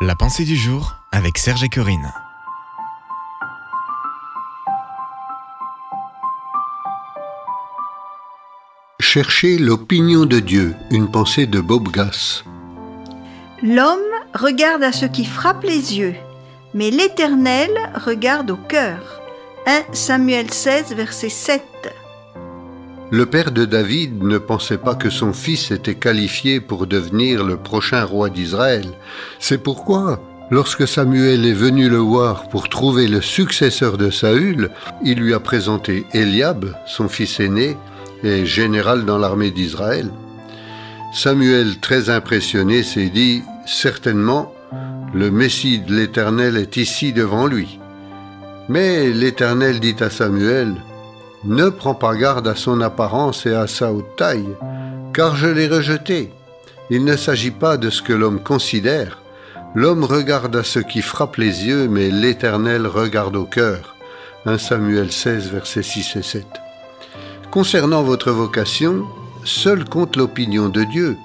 La pensée du jour avec Serge et Corinne. Cherchez l'opinion de Dieu, une pensée de Bob Gass. L'homme regarde à ce qui frappe les yeux, mais l'Éternel regarde au cœur. 1 Samuel 16, verset 7. Le père de David ne pensait pas que son fils était qualifié pour devenir le prochain roi d'Israël. C'est pourquoi, lorsque Samuel est venu le voir pour trouver le successeur de Saül, il lui a présenté Eliab, son fils aîné, et général dans l'armée d'Israël. Samuel, très impressionné, s'est dit, certainement, le Messie de l'Éternel est ici devant lui. Mais l'Éternel dit à Samuel, ne prends pas garde à son apparence et à sa haute taille, car je l'ai rejeté. Il ne s'agit pas de ce que l'homme considère. L'homme regarde à ce qui frappe les yeux, mais l'Éternel regarde au cœur. 1 Samuel 16, versets 6 et 7. Concernant votre vocation, seul compte l'opinion de Dieu.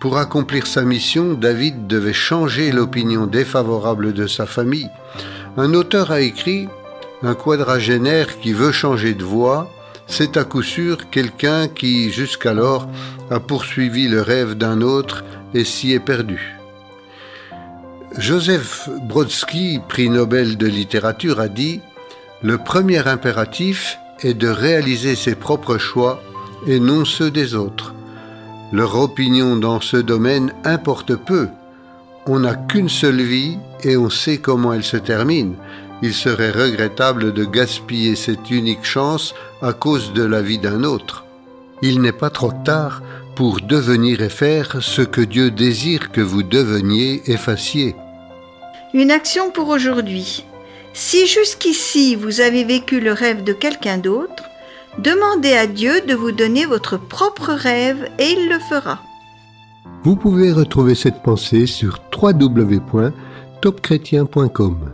Pour accomplir sa mission, David devait changer l'opinion défavorable de sa famille. Un auteur a écrit un quadragénaire qui veut changer de voie, c'est à coup sûr quelqu'un qui, jusqu'alors, a poursuivi le rêve d'un autre et s'y est perdu. Joseph Brodsky, prix Nobel de littérature, a dit Le premier impératif est de réaliser ses propres choix et non ceux des autres. Leur opinion dans ce domaine importe peu. On n'a qu'une seule vie et on sait comment elle se termine il serait regrettable de gaspiller cette unique chance à cause de la vie d'un autre. Il n'est pas trop tard pour devenir et faire ce que Dieu désire que vous deveniez et fassiez. Une action pour aujourd'hui. Si jusqu'ici vous avez vécu le rêve de quelqu'un d'autre, demandez à Dieu de vous donner votre propre rêve et il le fera. Vous pouvez retrouver cette pensée sur www.topchrétien.com.